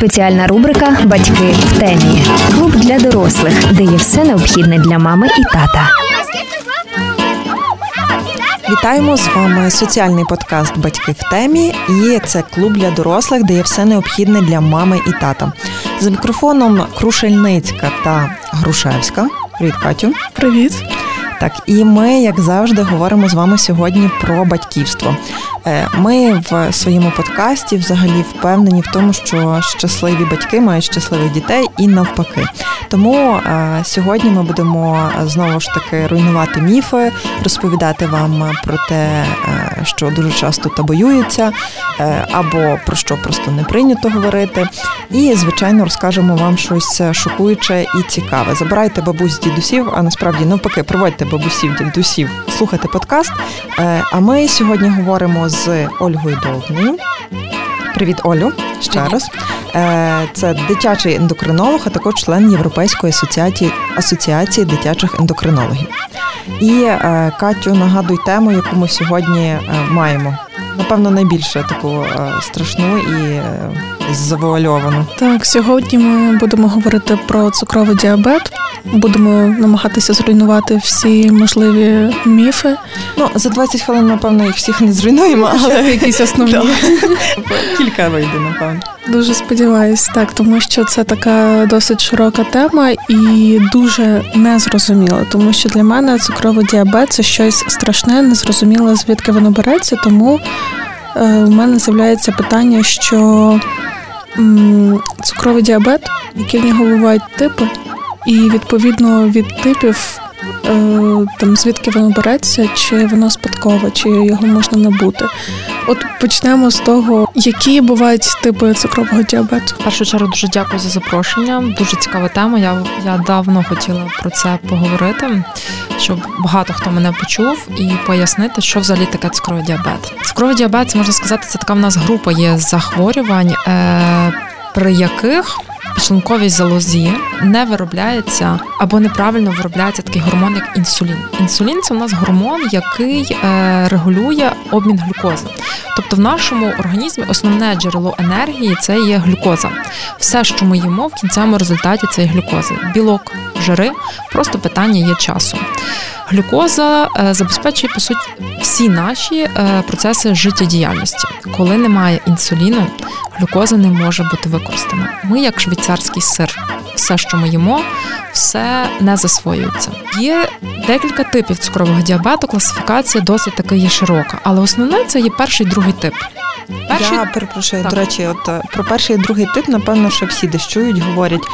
Спеціальна рубрика Батьки в темі. Клуб для дорослих, де є все необхідне для мами і тата. Вітаємо з вами соціальний подкаст Батьки в темі. І це клуб для дорослих, де є все необхідне для мами і тата. За мікрофоном Крушельницька та Грушевська. Привіт, Катю. Привіт. Так, і ми, як завжди, говоримо з вами сьогодні про батьківство. Е, ми в своєму подкасті взагалі впевнені в тому, що щасливі батьки мають щасливих дітей і навпаки. Тому е, сьогодні ми будемо знову ж таки руйнувати міфи, розповідати вам про те, е, що дуже часто табоюється, або про що просто не прийнято говорити. І, звичайно, розкажемо вам щось шокуюче і цікаве. Забирайте бабусь дідусів, а насправді навпаки, проводьте бабусів, дідусів слухати подкаст. А ми сьогодні говоримо з Ольгою Довгною. Привіт, Олю. Ще раз. Е, це дитячий ендокринолог, а також член Європейської асоціації асоціації дитячих ендокринологів. І е, Катю, нагадуй тему, яку ми сьогодні е, маємо. Напевно, найбільше таку страшну і завуальовану. Так, сьогодні ми будемо говорити про цукровий діабет. Будемо намагатися зруйнувати всі можливі міфи. Ну за 20 хвилин, напевно, їх всіх не зруйнуємо, але якісь основні кілька вийде, напевно. Дуже сподіваюсь, так, тому що це така досить широка тема і дуже незрозуміла, тому що для мене цукровий діабет це щось страшне, незрозуміле, звідки воно береться. Тому е, у мене з'являється питання, що цукровий діабет, які в нього бувають типи. І відповідно від типів, е, там звідки воно береться, чи воно спадкове, чи його можна набути. От почнемо з того, які бувають типи цукрового діабету. В першу чергу дуже дякую за запрошення. Дуже цікава тема. Я я давно хотіла про це поговорити, щоб багато хто мене почув і пояснити, що взагалі таке цукровий діабет. Цукровий діабет, можна сказати, це така в нас група є захворювань, е, при яких підшлунковій залозі не виробляється або неправильно виробляється такий гормон, як інсулін. Інсулін це у нас гормон, який е, регулює обмін глюкози. Тобто в нашому організмі основне джерело енергії це є глюкоза. Все, що ми їмо в кінцевому результаті, це є глюкоза. Білок, жири, просто питання є часу. Глюкоза е, забезпечує по суті всі наші е, процеси життєдіяльності. Коли немає інсуліну, глюкоза не може бути використана. Ми, як швейцарський сир, все, що ми їмо, все не засвоюється. Є декілька типів цукрового діабету, класифікація досить таки є широка, але основне це є перший другий тип. Перший... Я перепрошую, так. до речі, от е, про перший і другий тип, напевно, що всі десь чують, говорять.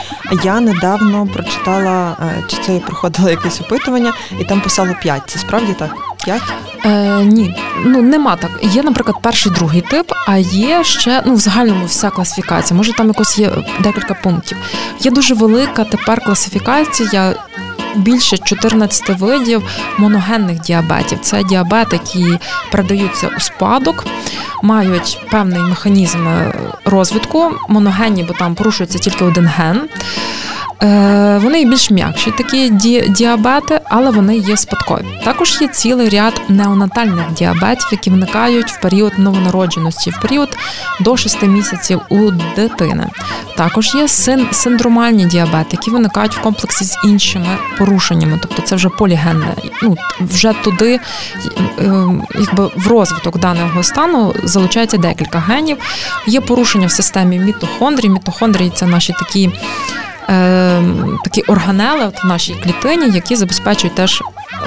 Я недавно прочитала, е, чи це я проходила якесь опитування, і там писало 5. Це справді так? 5? Е, Ні, ну нема так. Є, наприклад, перший другий тип, а є ще ну в загальному вся класифікація. Може там якось є декілька пунктів. Є дуже велика тепер класифікація більше 14 видів моногенних діабетів. Це діабет, які передаються у спадок, мають певний механізм е, розвитку. Моногенні, бо там порушується тільки один ген. Е, вони більш м'якші такі діабети, але вони є спадкові. Також є цілий ряд неонатальних діабетів, які виникають в період новонародженості, в період до 6 місяців у дитини. Також є синдромальні діабети, які виникають в комплексі з іншими порушеннями, тобто це вже полігенне. Ну вже туди, ем, якби в розвиток даного стану залучається декілька генів. Є порушення в системі мітохондрій. Мітохондрії це наші такі е, такі органели в нашій клітині, які забезпечують теж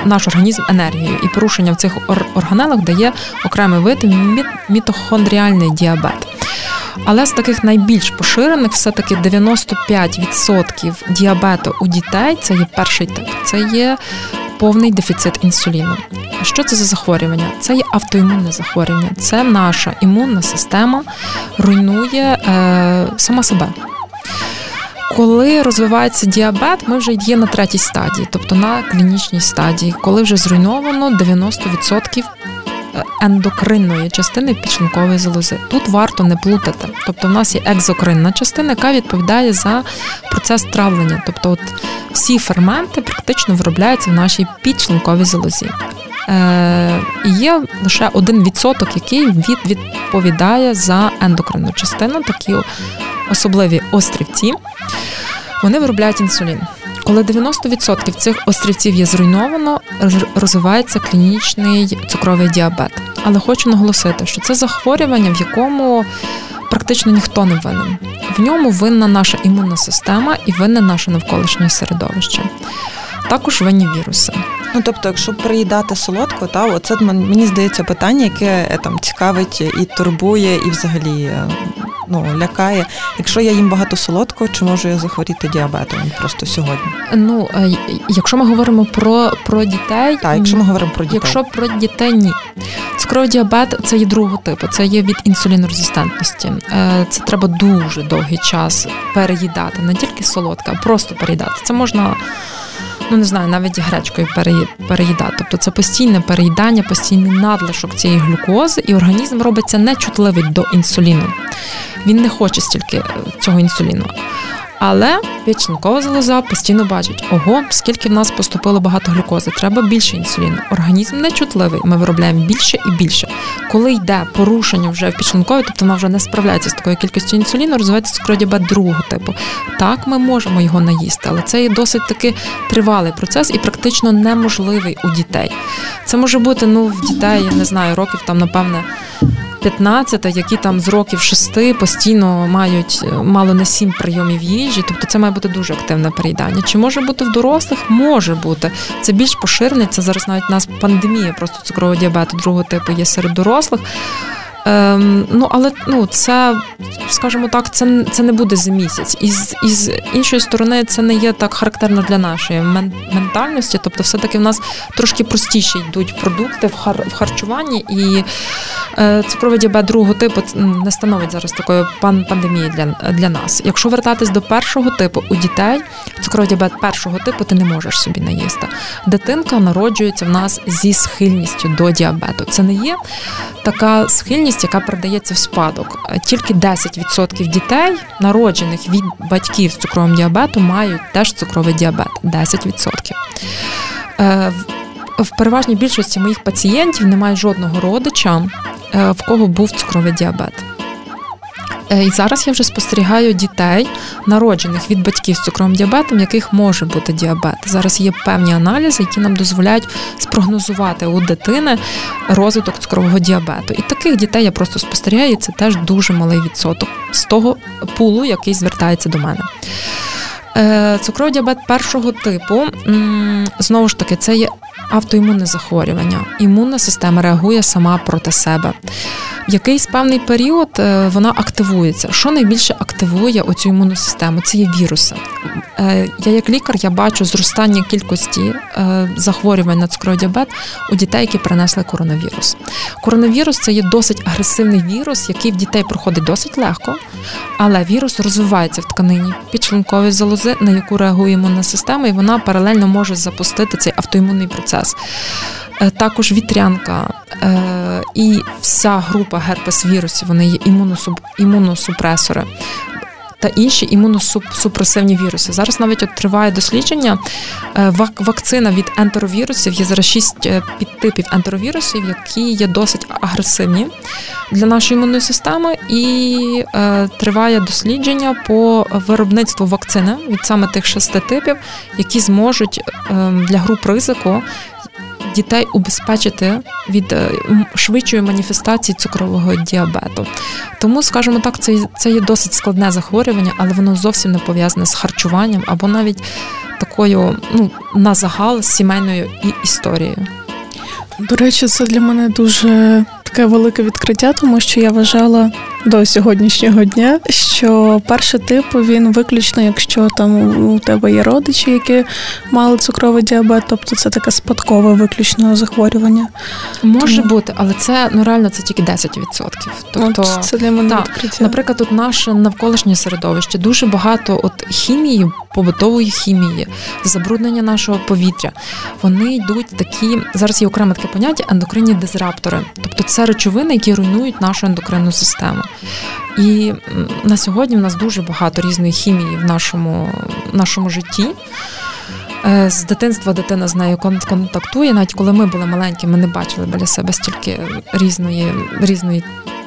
наш організм енергією. І порушення в цих органелах дає окремий вид мітохондріальний діабет. Але з таких найбільш поширених, все-таки 95% діабету у дітей це є перший тип. Це є повний дефіцит інсуліну. Що це за захворювання? Це є автоімунне захворювання. Це наша імунна система руйнує е, сама себе. Коли розвивається діабет, ми вже є на третій стадії, тобто на клінічній стадії, коли вже зруйновано 90% е, ендокринної частини підшлункової залози. Тут варто не плутати. Тобто, в нас є екзокринна частина, яка відповідає за процес травлення. Тобто, от всі ферменти практично виробляються в нашій підшлунковій залозі. Е, Є лише один відсоток, який від, відповідає за ендокринну частину, такі особливі острівці, вони виробляють інсулін. Коли 90% цих острівців є зруйновано, розвивається клінічний цукровий діабет. Але хочу наголосити, що це захворювання, в якому практично ніхто не винен. В ньому винна наша імунна система і винне наше навколишнє середовище. Також винні віруси. Ну тобто, якщо приїдати солодко, та оце мені здається питання, яке е, там цікавить і турбує, і взагалі е, ну лякає. Якщо я їм багато солодкого, чи можу я захворіти діабетом просто сьогодні? Ну е, якщо ми говоримо про про дітей, так, якщо ми говоримо про дітей. Якщо про дітей, ні. Цукровий діабет це є другого типу, це є від інсулінорезистентності. Це треба дуже довгий час переїдати, не тільки солодке, а просто переїдати. Це можна ну не знаю, навіть гречкою переїдати. Тобто це постійне переїдання, постійний надлишок цієї глюкози, і організм робиться нечутливий до інсуліну. Він не хоче стільки е, цього інсуліну. Але печінкова залоза постійно бачить, ого, скільки в нас поступило багато глюкози, треба більше інсуліну. Організм не чутливий, ми виробляємо більше і більше. Коли йде порушення вже в печінковій, тобто вона вже не справляється з такою кількістю інсуліну, розвивається цукродіабет другого типу. Так, ми можемо його наїсти, але це є досить таки тривалий процес і практично неможливий у дітей. Це може бути ну в дітей, я не знаю, років там, напевне. 15, які там з років 6 постійно мають е, мало не 7 прийомів їжі, тобто це має бути дуже активне переїдання. Чи може бути в дорослих? Може бути. Це більш поширене. Це зараз навіть у нас пандемія просто цукрового діабету другого типу є серед дорослих. Ем, Ну, але ну, це, скажімо так, це це не буде за місяць. І з, іншої сторони, це не є так характерно для нашої ментальності. Тобто, все-таки в нас трошки простіше йдуть продукти в хар, в харчуванні, і е, цукровий діабет другого типу не становить зараз такої пан пандемії для для нас. Якщо вертатись до першого типу у дітей, цукровий діабет першого типу ти не можеш собі наїсти. Дитинка народжується в нас зі схильністю до діабету. Це не є така схильність хворобність, яка передається в спадок. Е, тільки 10% дітей, народжених від батьків з цукровим діабетом, мають теж цукровий діабет. 10%. Е, в переважній більшості моїх пацієнтів немає жодного родича, е, в кого був цукровий діабет. Е, і зараз я вже спостерігаю дітей, народжених від батьків з цукровим діабетом, яких може бути діабет. Зараз є певні аналізи, які нам дозволяють спрогнозувати у дитини розвиток цукрового діабету. І таких дітей я просто спостерігаю. і Це теж дуже малий відсоток з того пулу, який звертається до мене. Е, цукровий діабет першого типу знову ж таки це є автоімунне захворювання. Імунна система реагує сама проти себе якийсь певний період е, вона активується. Що найбільше активує оцю імунну систему? Це є віруси. Е, я, як лікар, я бачу зростання кількості е, захворювань на цукровий діабет у дітей, які перенесли коронавірус. Коронавірус це є досить агресивний вірус, який в дітей проходить досить легко, але вірус розвивається в тканині підшлункової залози, на яку реагує імунна система, і вона паралельно може запустити цей автоімунний процес. Також вітрянка і вся група герпес вірусів, вони є імуносупресори. Та інші імуносупресивні віруси. Зараз навіть от триває дослідження. Е, вакцина від ентеровірусів є зараз шість е, підтипів ентеровірусів, які є досить агресивні для нашої імунної системи, і е, триває дослідження по виробництву вакцини від саме тих шести типів, які зможуть е, для груп ризику дітей убезпечити від е, швидшої маніфестації цукрового діабету. Тому, скажімо так, це це є досить складне захворювання, але воно зовсім не пов'язане з харчуванням або навіть такою ну, на загал сімейною історією. До речі, це для мене дуже таке велике відкриття, тому що я вважала до сьогоднішнього дня, що перший тип він виключно, якщо там у тебе є родичі, які мали цукровий діабет, тобто це таке спадкове виключно захворювання. Може Тому... бути, але це ну реально це тільки 10%. Тобто от це для мене так, відкриття. Наприклад, тут наше навколишнє середовище дуже багато от хімії, побутової хімії, забруднення нашого повітря. Вони йдуть такі зараз. Є окреме таке поняття ендокринні дизраптори, тобто це речовини, які руйнують нашу ендокринну систему. І на сьогодні в нас дуже багато різної хімії в нашому, в нашому житті. Е, з дитинства дитина з нею контактує. Навіть коли ми були маленькі, ми не бачили біля себе стільки різної різної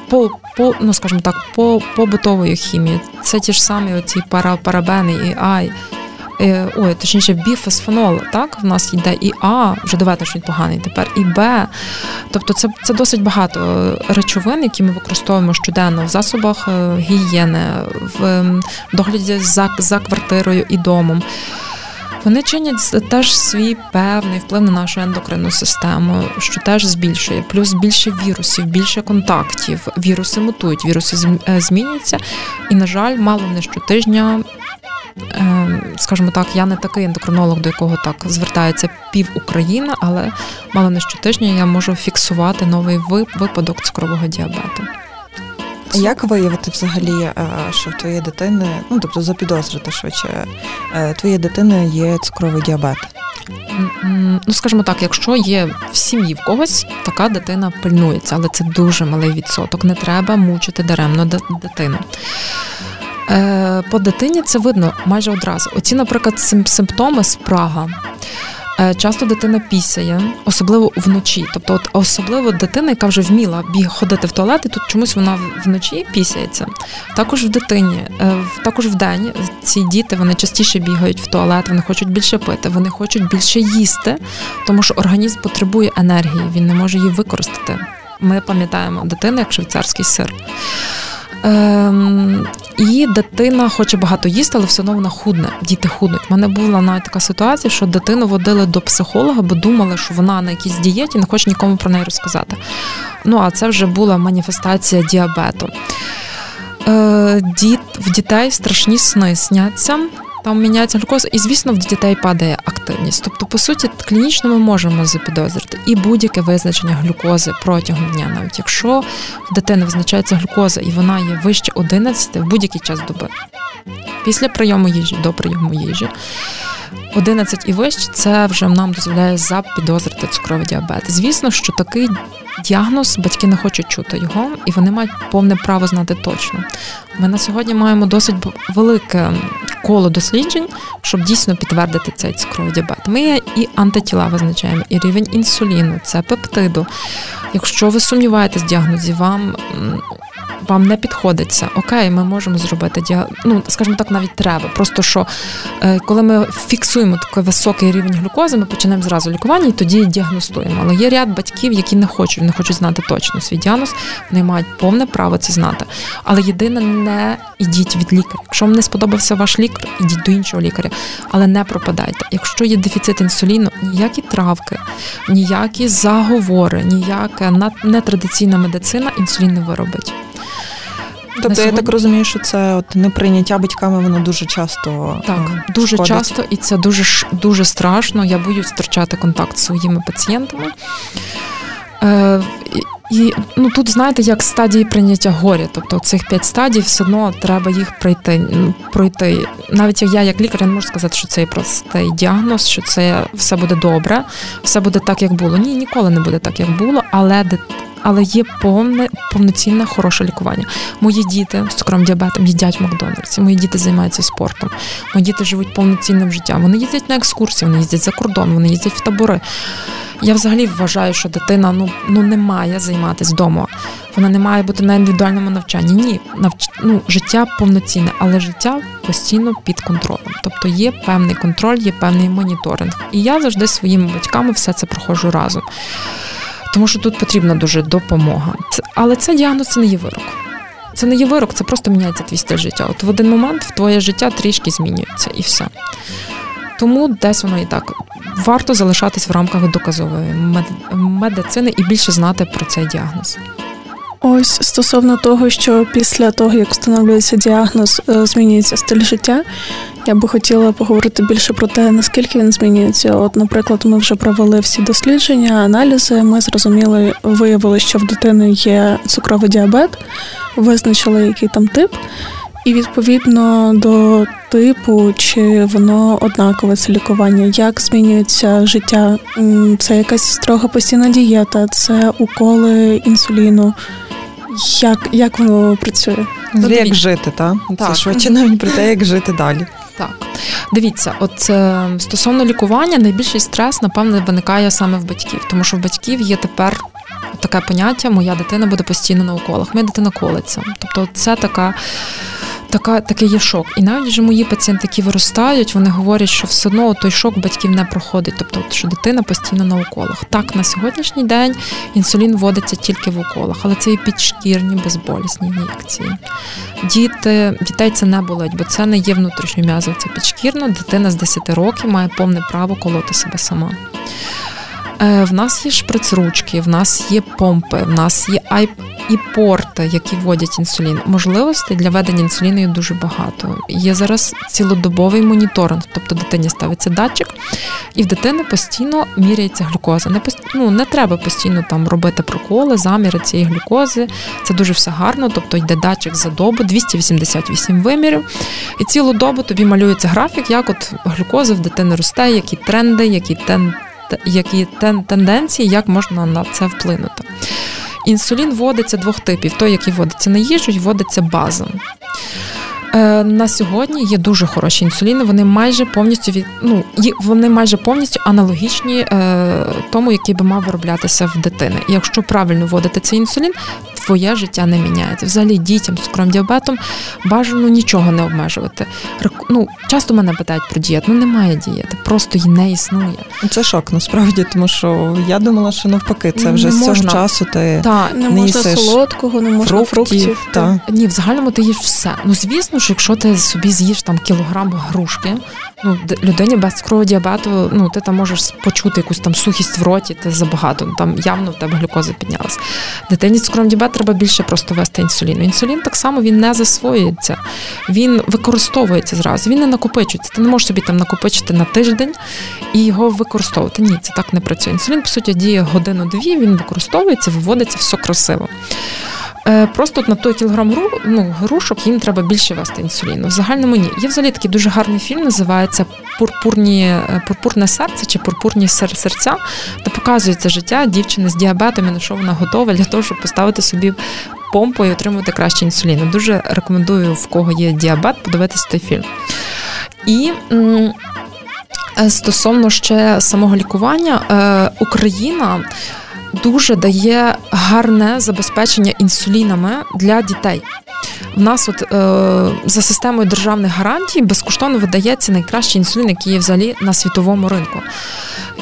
по, по ну скажімо так, по побутової хімії. Це ті ж самі оці пара, парабени і ай. Е, ой, точніше, біфосфенол, так, в нас йде і А, вже доведено, що він поганий тепер, і Б. Тобто це це досить багато е, речовин, які ми використовуємо щоденно в засобах е, гігієни, в догляді за, за квартирою і домом. Вони чинять теж свій певний вплив на нашу ендокринну систему, що теж збільшує. Плюс більше вірусів, більше контактів. Віруси мутують, віруси змінюються. І, на жаль, мало не щотижня Ем, скажімо так, я не такий ендокринолог, до якого так звертається пів України, але мало не щотижня я можу фіксувати новий випадок цукрового діабету. Як виявити взагалі, е, що в твоєї дитини, ну тобто запідозрити швидше, твоєї дитини є цукровий діабет? Ну, скажімо так, якщо є в сім'ї в когось, така дитина пильнується, але це дуже малий відсоток. Не треба мучити даремно дитину. Е, по дитині це видно майже одразу. Оці, наприклад, симптоми спрага. Е, часто дитина пісяє, особливо вночі. Тобто, от особливо дитина, яка вже вміла біг ходити в туалет, і тут чомусь вона вночі пісяється. Також в дитині, е, також в день ці діти вони частіше бігають в туалет, вони хочуть більше пити, вони хочуть більше їсти, тому що організм потребує енергії, він не може її використати. Ми пам'ятаємо дитину як швейцарський сир. Ем, І дитина хоче багато їсти, але все одно вона худне. Діти худнуть. У мене була навіть така ситуація, що дитину водили до психолога, бо думали, що вона на якійсь дієті не хоче нікому про неї розказати. Ну а це вже була маніфестація діабету. Е, діт, В дітей страшні сни сняться там міняється глюкоза, і звісно, в дітей падає активність. Тобто, по суті, клінічно ми можемо запідозрити і будь-яке визначення глюкози протягом дня, навіть якщо в дитини визначається глюкоза і вона є вище 11 в будь-який час доби. Після прийому їжі до прийому їжі 11 і вище це вже нам дозволяє запідозрити цукровий діабет. Звісно, що такий діагноз батьки не хочуть чути його, і вони мають повне право знати точно. Ми на сьогодні маємо досить велике коло досліджень, щоб дійсно підтвердити цей цукровий діабет. Ми і антитіла визначаємо, і рівень інсуліну, це пептиду. Якщо ви сумніваєтесь в діагнозі, вам вам не підходить це. Окей, ми можемо зробити діаг... ну, скажімо так, навіть треба. Просто що е, коли ми фіксуємо такий високий рівень глюкози, ми починаємо зразу лікування і тоді діагностуємо. Але є ряд батьків, які не хочуть, не хочуть знати точно свій діагноз, вони мають повне право це знати. Але єдине, не ідіть від лікаря. Якщо вам не сподобався ваш лікар, ідіть до іншого лікаря, але не пропадайте. Якщо є дефіцит інсуліну, ніякі травки, ніякі заговори, ніяка нетрадиційна медицина інсулін не виробить. Тобто я так розумію, що це от неприйняття батьками, воно дуже часто так, е, дуже шкодить. часто, і це дуже дуже страшно. Я боюсь втрачати контакт з своїми пацієнтами. Е, і ну тут знаєте, як стадії прийняття горя. Тобто цих п'ять стадій все одно треба їх пройти. пройти. Навіть я, як лікар, я не можу сказати, що це простий діагноз, що це все буде добре, все буде так, як було. Ні, ніколи не буде так, як було, але але є повне повноцінне хороше лікування. Мої діти з цукровим діабетом їдять в Макдональдсі, мої діти займаються спортом, мої діти живуть повноцінним життям. Вони їздять на екскурсії, вони їздять за кордон, вони їздять в табори. Я взагалі вважаю, що дитина ну ну не має займатися вдома. Вона не має бути на індивідуальному навчанні. Ні, навч... ну, життя повноцінне, але життя постійно під контролем. Тобто є певний контроль, є певний моніторинг. І я завжди своїми батьками все це проходжу разом тому що тут потрібна дуже допомога. Але це діагноз це не є вирок. Це не є вирок, це просто міняється твій стиль життя. От в один момент в твоє життя трішки змінюється і все. Тому десь воно і так. Варто залишатись в рамках доказової медицини і більше знати про цей діагноз. Ось стосовно того, що після того, як встановлюється діагноз, е, змінюється стиль життя. Я би хотіла поговорити більше про те, наскільки він змінюється. От, наприклад, ми вже провели всі дослідження, аналізи. Ми зрозуміли, виявили, що в дитини є цукровий діабет, визначили, який там тип, і відповідно до типу, чи воно однакове це лікування, як змінюється життя? Це якась строга постійна дієта, це уколи інсуліну. Як як воно працює? Як жити, та? так? Це швидше навіть про те, як жити далі. Так, дивіться, от е, стосовно лікування, найбільший стрес, напевне, виникає саме в батьків, тому що в батьків є тепер таке поняття Моя дитина буде постійно на уколах. Моя дитина колиться. Тобто, це така така, такий є шок. І навіть вже мої пацієнти, які виростають, вони говорять, що все одно той шок батьків не проходить, тобто що дитина постійно на уколах. Так, на сьогоднішній день інсулін вводиться тільки в уколах, але це і підшкірні, безболісні ін'єкції. Діти, Дітей це не болить, бо це не є внутрішньом'язово, це підшкірно. Дитина з 10 років має повне право колоти себе сама. Е, в нас є шприц-ручки, в нас є помпи, в нас є і порти, які вводять інсулін. Можливостей для ведення інсуліну є дуже багато. Є зараз цілодобовий моніторинг, тобто дитині ставиться датчик, і в дитини постійно міряється глюкоза. Не ну, не треба постійно там робити проколи, заміри цієї глюкози. Це дуже все гарно. Тобто йде датчик за добу, 288 вимірів. І цілу добу тобі малюється графік, як от глюкоза в дитини росте, які тренди, які тен які тенденції, як можна на це вплинути. Інсулін вводиться двох типів: той, який вводиться на їжу, і вводиться базом. Е, на сьогодні є дуже хороші інсуліни. Вони майже повністю від ну вони майже повністю аналогічні е, тому, який би мав вироблятися в дитини. І якщо правильно вводити цей інсулін, твоє життя не міняється. Взагалі дітям з цукровим діабетом бажано нічого не обмежувати. Ну, часто мене питають про дієту. Ну немає дієти, просто її не існує. Це шок, насправді, тому що я думала, що навпаки, це вже не з цього часу ти та, не, не можна солодкого, не можна фруктів. фруктів та. Ні, в загальному ти їш все. Ну звісно ж, якщо ти собі з'їш там кілограм грушки, ну людині без цукрового діабету, ну ти там можеш почути якусь там сухість в роті, ти забагато. Там явно в тебе глюкоза піднялась. Дитині з цукровим діабетом треба більше просто вести інсулін. Інсулін так само він не засвоюється, він використовується зразу, він не накопичується. Ти не можеш собі там накопичити на тиждень і його використовувати. Ні, це так не працює. Інсулін, по суті, діє годину-дві, він використовується, виводиться все красиво. Е, просто на той кілограм ну, грушок їм треба більше вести інсуліну. В загальному ні. Є взагалі такий дуже гарний фільм, називається Пурпурні, е, Пурпурне серце чи Пурпурні серця, де показується життя дівчини з діабетом і на що вона готова для того, щоб поставити собі помпу і отримувати краще інсулін. Дуже рекомендую, в кого є діабет, подивитися той фільм. І е, стосовно ще самого лікування, Україна дуже дає гарне забезпечення інсулінами для дітей. В нас, от е, за системою державних гарантій, безкоштовно видається найкращий інсулін, який є взагалі на світовому ринку.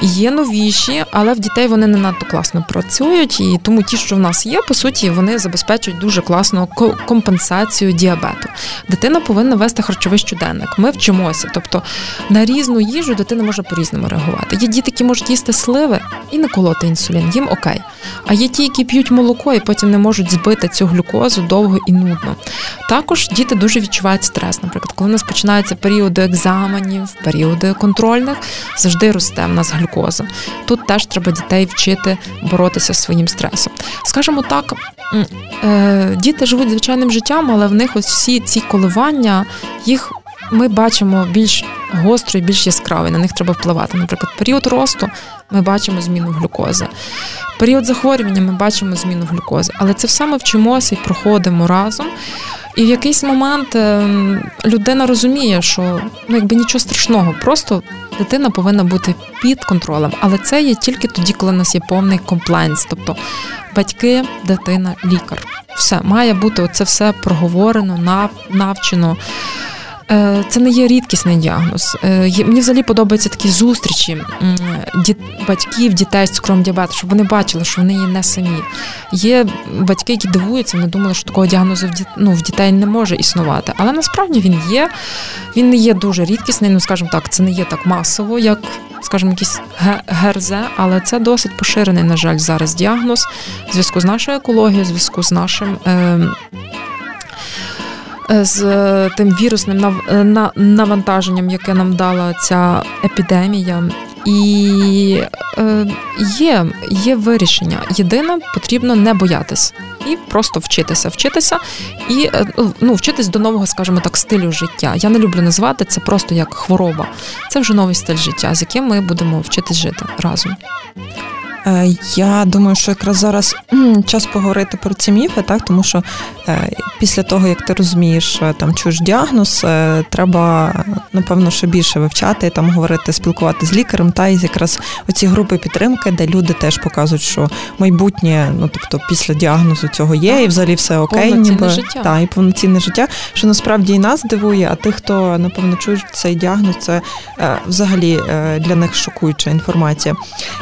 Є новіші, але в дітей вони не надто класно працюють, і тому ті, що в нас є, по суті, вони забезпечують дуже класну компенсацію діабету. Дитина повинна вести харчовий щоденник. Ми вчимося, тобто на різну їжу дитина може по-різному реагувати. Є діти, які можуть їсти сливи і не колоти інсулін, їм окей. А є ті, які п'ють молоко і потім не можуть збити цю глюкозу довго і нудно. Також діти дуже відчувають стрес. Наприклад, коли у нас починаються періоди екзаменів, періоди контрольних, завжди росте в нас глюкоза. Тут теж треба дітей вчити боротися з своїм стресом. Скажімо так, е, діти живуть звичайним життям, але в них ось всі ці коливання їх. Ми бачимо більш гостро і більш яскраво, на них треба впливати. Наприклад, період росту ми бачимо зміну глюкози. Період захворювання ми бачимо зміну глюкози. Але це все ми вчимося і проходимо разом. І в якийсь момент ем, людина розуміє, що ну якби нічого страшного, просто дитина повинна бути під контролем. Але це є тільки тоді, коли у нас є повний комплайнс, тобто батьки, дитина, лікар. Все має бути це все проговорено, навчено. Е, це не є рідкісний діагноз. Е, мені взагалі подобаються такі зустрічі батьків, дітей з цукровим діабетом, щоб вони бачили, що вони є не самі. Є батьки, які дивуються, вони думали, що такого діагнозу в ну, в дітей не може існувати. Але насправді він є. Він не є дуже рідкісний, ну скажімо так, це не є так масово, як, скажімо, якийсь ГРЗ, але це досить поширений, на жаль, зараз діагноз в зв'язку з нашою екологією, в зв'язку з нашим. Е- з е, тим вірусним е, навантаженням, яке нам дала ця епідемія. І е, є є вирішення. Єдине, потрібно не боятись і просто вчитися, вчитися і ну, вчитись до нового, скажімо так, стилю життя. Я не люблю називати це просто як хвороба. Це вже новий стиль життя, з яким ми будемо вчитись жити разом. Е, я думаю, що якраз зараз час поговорити про ці міфи, так тому що е, після того як ти розумієш е, там чуєш діагноз, треба напевно ще більше вивчати, там говорити, спілкувати з лікарем, та і якраз оці групи підтримки, де люди теж показують, що майбутнє, ну тобто після діагнозу цього є, і взагалі все окей, ніби життя. Та, і повноцінне життя, що насправді і нас дивує, а тих, хто напевно чує цей діагноз, це взагалі для них шокуюча інформація.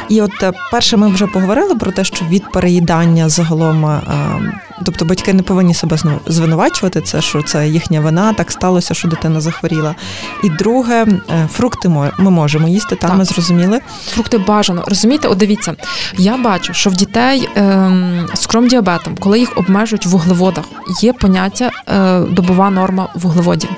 І от перше перше, ми вже поговорили про те, що від переїдання загалом, е, тобто батьки не повинні себе звинувачувати, це що це їхня вина, так сталося, що дитина захворіла. І друге, е, фрукти ми можемо їсти, там так. ми зрозуміли. Фрукти бажано. Розумієте, от дивіться, я бачу, що в дітей ем, з кром-діабетом, коли їх обмежують в вуглеводах, є поняття е, добова норма вуглеводів.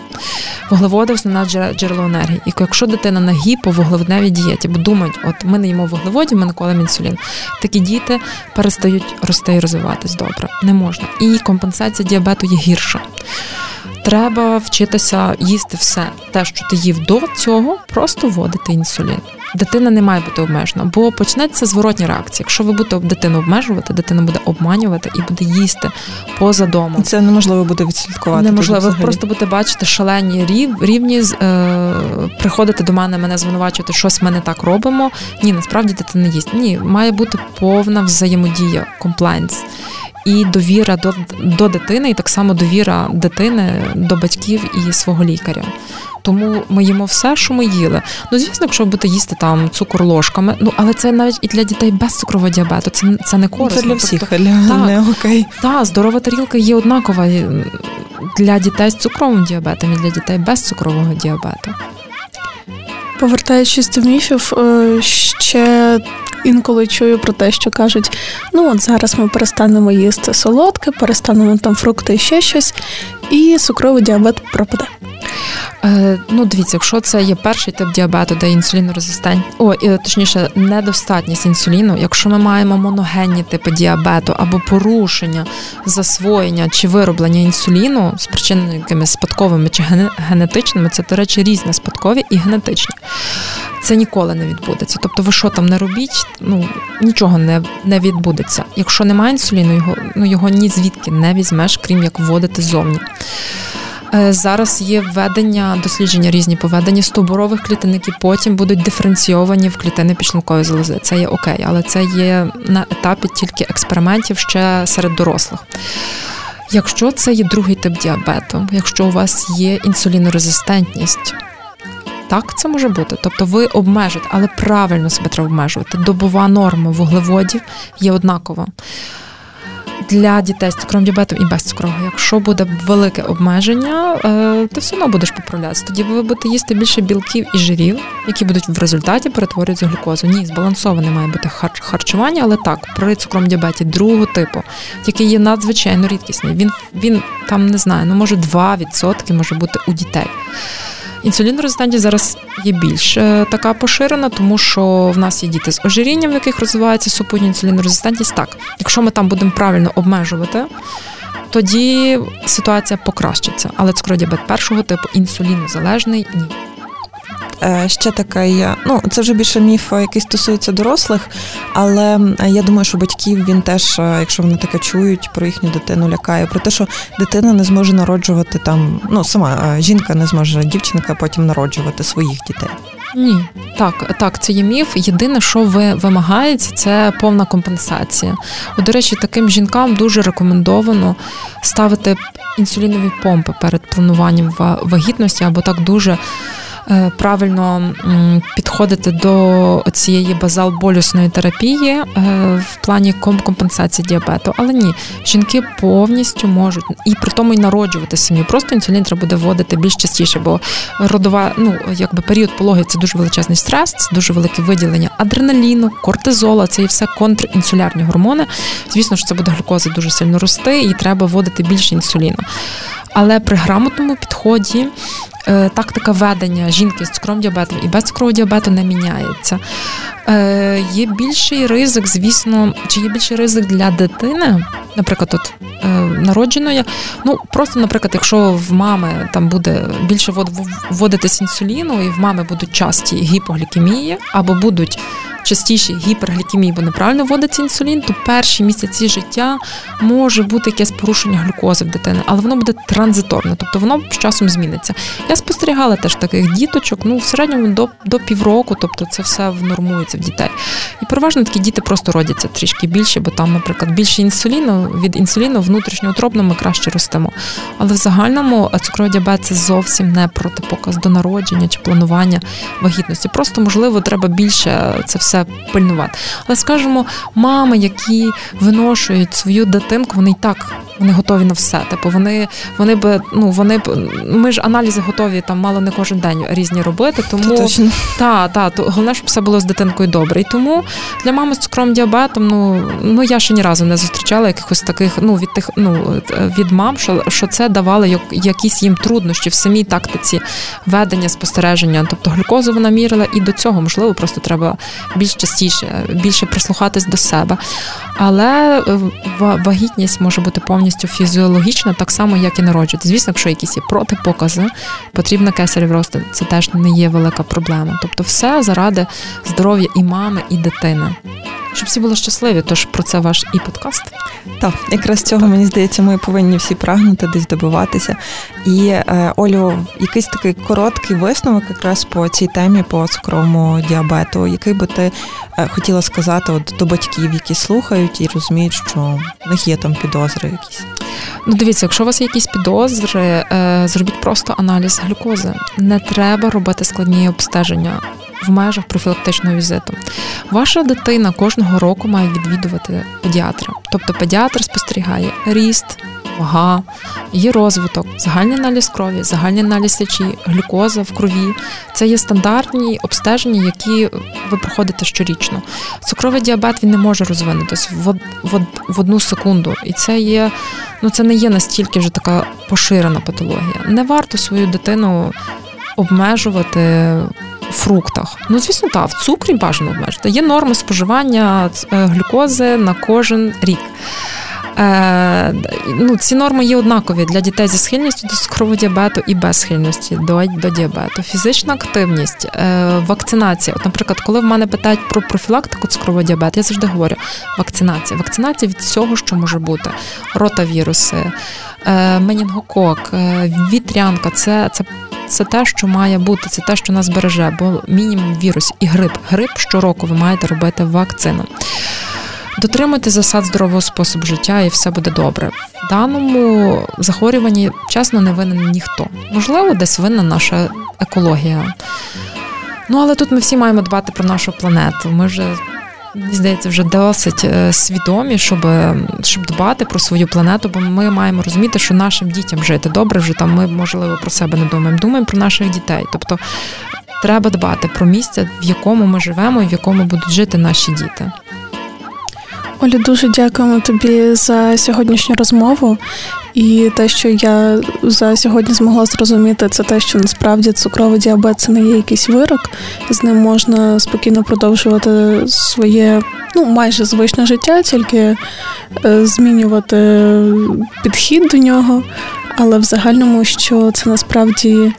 Вуглеводи основне джерело енергії. І якщо дитина на гіповуглеводневій дієті, бо думають, от ми не їмо вуглеводів, ми не колемо інсулін. Такі діти перестають рости і розвиватись добре. Не можна. І компенсація діабету є гірша. Треба вчитися їсти все те, що ти їв до цього, просто вводити інсулін дитина не має бути обмежена, бо почнеться зворотня реакція. Якщо ви будете дитину обмежувати, дитина буде обманювати і буде їсти поза домом. Це неможливо буде відслідкувати. Неможливо. Ви просто будете бачити шалені рівні, е, приходити до мене, мене звинувачувати, щось ми не так робимо. Ні, насправді дитина їсть. Ні, має бути повна взаємодія, комплайнс. І довіра до до дитини, і так само довіра дитини до батьків і свого лікаря. Тому ми їмо все, що ми їли. Ну, звісно, якщо будете їсти там цукор ложками, ну але це навіть і для дітей без цукрового діабету. Це це не корисно. Це для всіх тобто, так, не окей. Так, здорова тарілка є однакова для дітей з цукровим діабетом і для дітей без цукрового діабету. Повертаючись до міфів, е, ще інколи чую про те, що кажуть: ну от зараз ми перестанемо їсти солодке, перестанемо там фрукти і ще щось, і цукровий діабет пропаде. Е, ну, дивіться, якщо це є перший тип діабету, де інсулінорезистент, о, точніше, недостатність інсуліну, якщо ми маємо моногенні типи діабету або порушення засвоєння чи вироблення інсуліну, спричинені якимись спадковими чи генетичними, це, до речі, різні спадкові і генетичні. Це ніколи не відбудеться. Тобто, ви що там не робіть, ну нічого не не відбудеться. Якщо немає інсуліну, його ну його ні звідки не візьмеш, крім як вводити зовні. Е, зараз є введення дослідження різні поведення стоборових клітин, які потім будуть диференційовані в клітини підшлункової залози. Це є окей, але це є на етапі тільки експериментів ще серед дорослих. Якщо це є другий тип діабету, якщо у вас є інсулінорезистентність, так це може бути. Тобто ви обмежуєте, але правильно себе треба обмежувати. Добова норма вуглеводів є однакова для дітей з цукровим діабетом і без цукрового. Якщо буде велике обмеження, е, ти все одно будеш поправлятися. Тоді ви будете їсти більше білків і жирів, які будуть в результаті перетворюватися в глюкозу. Ні, збалансоване має бути харчування, але так, при цукровому діабеті другого типу, який є надзвичайно рідкісний. Він він там не знаю, ну може 2% може бути у дітей. Інсулінорезистентність зараз є більш е, така поширена, тому що в нас є діти з ожирінням, в яких розвивається супутня інсулінорезистентність. Так, якщо ми там будемо правильно обмежувати, тоді ситуація покращиться. Але цукродіабет першого типу інсулінозалежний ні. Е, ще такий, ну це вже більше міф, який стосується дорослих, але я думаю, що батьків він теж, е, якщо вони таке чують, про їхню дитину лякає, про те, що дитина не зможе народжувати там, ну сама е, жінка не зможе, дівчинка потім народжувати своїх дітей. Ні, так, так, це є міф. Єдине, що ви вимагається, це повна компенсація. От, До речі, таким жінкам дуже рекомендовано ставити інсулінові помпи перед плануванням вагітності або так дуже. Е, правильно підходити до цієї базал-болюсної терапії е, в плані компенсації діабету. Але ні, жінки повністю можуть і при тому й народжувати самі. Просто інсулін треба буде вводити більш частіше, бо родова, ну якби період пологи це дуже величезний стрес, це дуже велике виділення адреналіну, кортизола, це і все контрінсулярні гормони. Звісно, що це буде глюкоза дуже сильно рости, і треба вводити більше інсуліну. Але при грамотному підході тактика ведення жінки з цукровим діабетом і без цукрового діабету не міняється. Е, є більший ризик, звісно, чи є більший ризик для дитини наприклад, от е, народженої, ну просто, наприклад, якщо в мами там буде більше вводитись інсуліну, і в мами будуть часті гіпоглікемії, або будуть частіше гіперглікемії, бо неправильно вводиться інсулін, то перші місяці життя може бути якесь порушення глюкози в дитини, але воно буде транзиторне, тобто воно з часом зміниться. Я спостерігала теж таких діточок, ну в середньому до до півроку, тобто це все внормується в дітей. І переважно такі діти просто родяться трішки більше, бо там, наприклад, більше інсуліну від інсуліну внутрішньоутробно ми краще ростемо. Але в загальному цукровий діабет це зовсім не протипоказ до народження чи планування вагітності. Просто можливо треба більше це все пильнувати. Але скажімо, мами, які виношують свою дитинку, вони й так вони готові на все. Типу вони вони б ну вони б ми ж аналізи готові там мало не кожен день різні робити. Тому та, та, то головне, щоб все було з дитинкою добре. І тому для мами з цукровим діабетом, ну ну я ще ні разу не зустрічала якихось таких, ну від тих, ну від мам, що що це давало якісь їм труднощі в самій тактиці ведення спостереження. Тобто глюкозу вона мірила, і до цього можливо просто треба більш частіше, більше прислухатись до себе. Але е, вагітність може бути повністю фізіологічна, так само, як і народжувати. Звісно, якщо якісь є протипокази, потрібна кесарів розтин. Це теж не є велика проблема. Тобто, все заради здоров'я і мами, і дитини щоб всі були щасливі. Тож про це ваш і подкаст. Так, якраз цього мені здається, ми повинні всі прагнути десь добиватися. І е, Олю, якийсь такий короткий висновок, якраз по цій темі, по цукровому діабету, який би ти е, хотіла сказати от до батьків, які слухають і розуміють, що в них є там підозри якісь. Ну, дивіться, якщо у вас є якісь підозри, е, зробіть просто аналіз глюкози. Не треба робити складні обстеження в межах профілактичного візиту. Ваша дитина кожного року має відвідувати педіатра. Тобто педіатр спостерігає ріст, вага, її розвиток, загальний аналіз крові, загальний аналіз сечі, глюкоза в крові. Це є стандартні обстеження, які ви проходите щорічно. Цукровий діабет він не може розвинутися в, в, в одну секунду. І це є, ну це не є настільки вже така поширена патологія. Не варто свою дитину обмежувати фруктах. Ну, звісно, так, в цукрі бажано обмежити. Є норми споживання е, глюкози на кожен рік. Е, ну, Ці норми є однакові для дітей зі схильністю до цукрового діабету і без схильності до до діабету. Фізична активність, е, вакцинація. От, Наприклад, коли в мене питають про профілактику цукрового діабету, я завжди говорю: вакцинація. Вакцинація від всього, що може бути: ротавіруси, е, менінгокок, е, вітрянка це, це це те, що має бути, це те, що нас береже, бо мінімум вірус і грип. Грип щороку ви маєте робити вакцину. Дотримуйте засад здорового способу життя, і все буде добре. В даному захворюванні чесно не винен ніхто. Можливо, десь винна наша екологія. Ну але тут ми всі маємо дбати про нашу планету. Ми вже Мені здається, вже досить е, свідомі, щоб щоб дбати про свою планету, бо ми маємо розуміти, що нашим дітям жити добре, вже там ми можливо про себе не думаємо. Думаємо про наших дітей. Тобто треба дбати про місце, в якому ми живемо і в якому будуть жити наші діти. Олі, дуже дякуємо тобі за сьогоднішню розмову. І те, що я за сьогодні змогла зрозуміти, це те, що насправді цукровий діабет це не є якийсь вирок, з ним можна спокійно продовжувати своє ну майже звичне життя, тільки е, змінювати підхід до нього. Але в загальному, що це насправді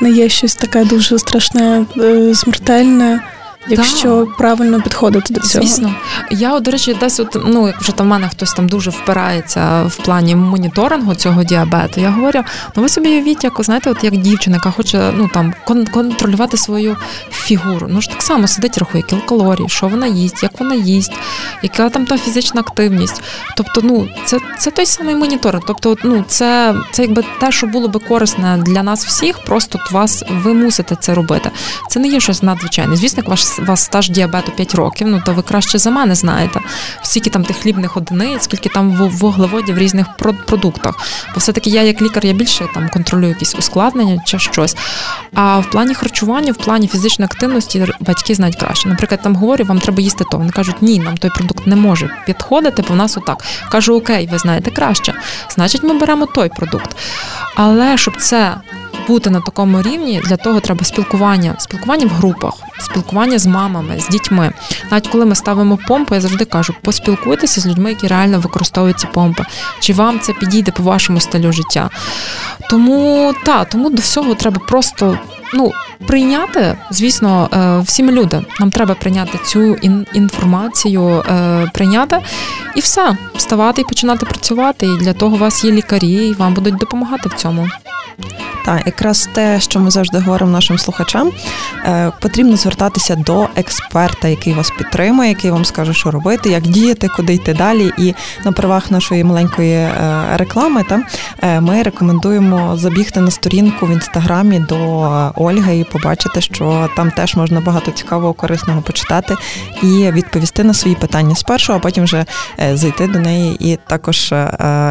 не є щось таке дуже страшне, е, смертельне. Якщо так. правильно підходити до цього. Звісно. Я, до речі, десь от, ну, як вже там в мене хтось там дуже впирається в плані моніторингу цього діабету, я говорю, ну ви собі уявіть, як знаєте, от як дівчина, яка хоче ну там контролювати свою фігуру. Ну ж так само сидить, рахує кілокалорії, що вона їсть, як вона їсть, яка там та фізична активність. Тобто, ну це це той самий монітор. Тобто, ну це це якби те, що було би корисне для нас всіх, просто вас ви мусите це робити. Це не є щось надзвичайне. Звісно, як ваш вас стаж діабету 5 років, ну то ви краще за мене знаєте, скільки там тих хлібних одиниць, скільки там вуглеводів в різних продуктах. Бо все-таки я, як лікар, я більше там контролюю якісь ускладнення чи щось. А в плані харчування, в плані фізичної активності батьки знають краще. Наприклад, там говорю, вам треба їсти то. Вони кажуть, ні, нам той продукт не може підходити, бо в нас отак. Кажу, окей, ви знаєте краще. Значить, ми беремо той продукт. Але щоб це бути на такому рівні, для того треба спілкування, спілкування в групах, спілкування з мамами, з дітьми. Навіть коли ми ставимо помпу, я завжди кажу, поспілкуйтеся з людьми, які реально використовують ці помпи. Чи вам це підійде по вашому стилю життя? Тому та, тому до всього треба просто ну. Прийняти, звісно, е, всі ми люди. Нам треба прийняти цю інформацію, е, прийняти і все, вставати і починати працювати. І для того у вас є лікарі, і вам будуть допомагати в цьому. Так, якраз те, що ми завжди говоримо нашим слухачам, е, потрібно звертатися до експерта, який вас підтримує, який вам скаже, що робити, як діяти, куди йти далі. І на правах нашої маленької е, реклами, та е, ми рекомендуємо забігти на сторінку в інстаграмі до Ольги і побачити, що там теж можна багато цікавого, корисного почитати і відповісти на свої питання спершу, а потім вже зайти до неї, і також,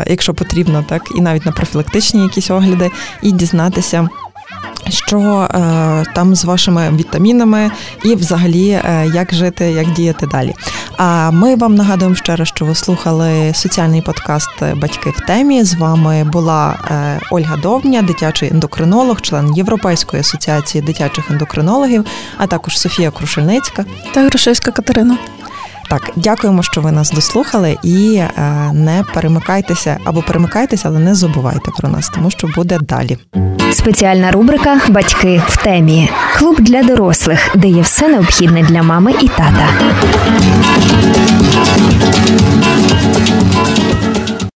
якщо потрібно, так і навіть на профілактичні якісь огляди, і дізнатися. Що е, там з вашими вітамінами, і взагалі е, як жити, як діяти далі. А ми вам нагадуємо ще раз, що ви слухали соціальний подкаст Батьки в темі. З вами була е, Ольга Довня, дитячий ендокринолог, член Європейської асоціації дитячих ендокринологів, а також Софія Крушельницька та Грушевська Катерина. Так, дякуємо, що ви нас дослухали, і е, не перемикайтеся або перемикайтеся, але не забувайте про нас, тому що буде далі. Спеціальна рубрика Батьки в темі. Клуб для дорослих, де є все необхідне для мами і тата.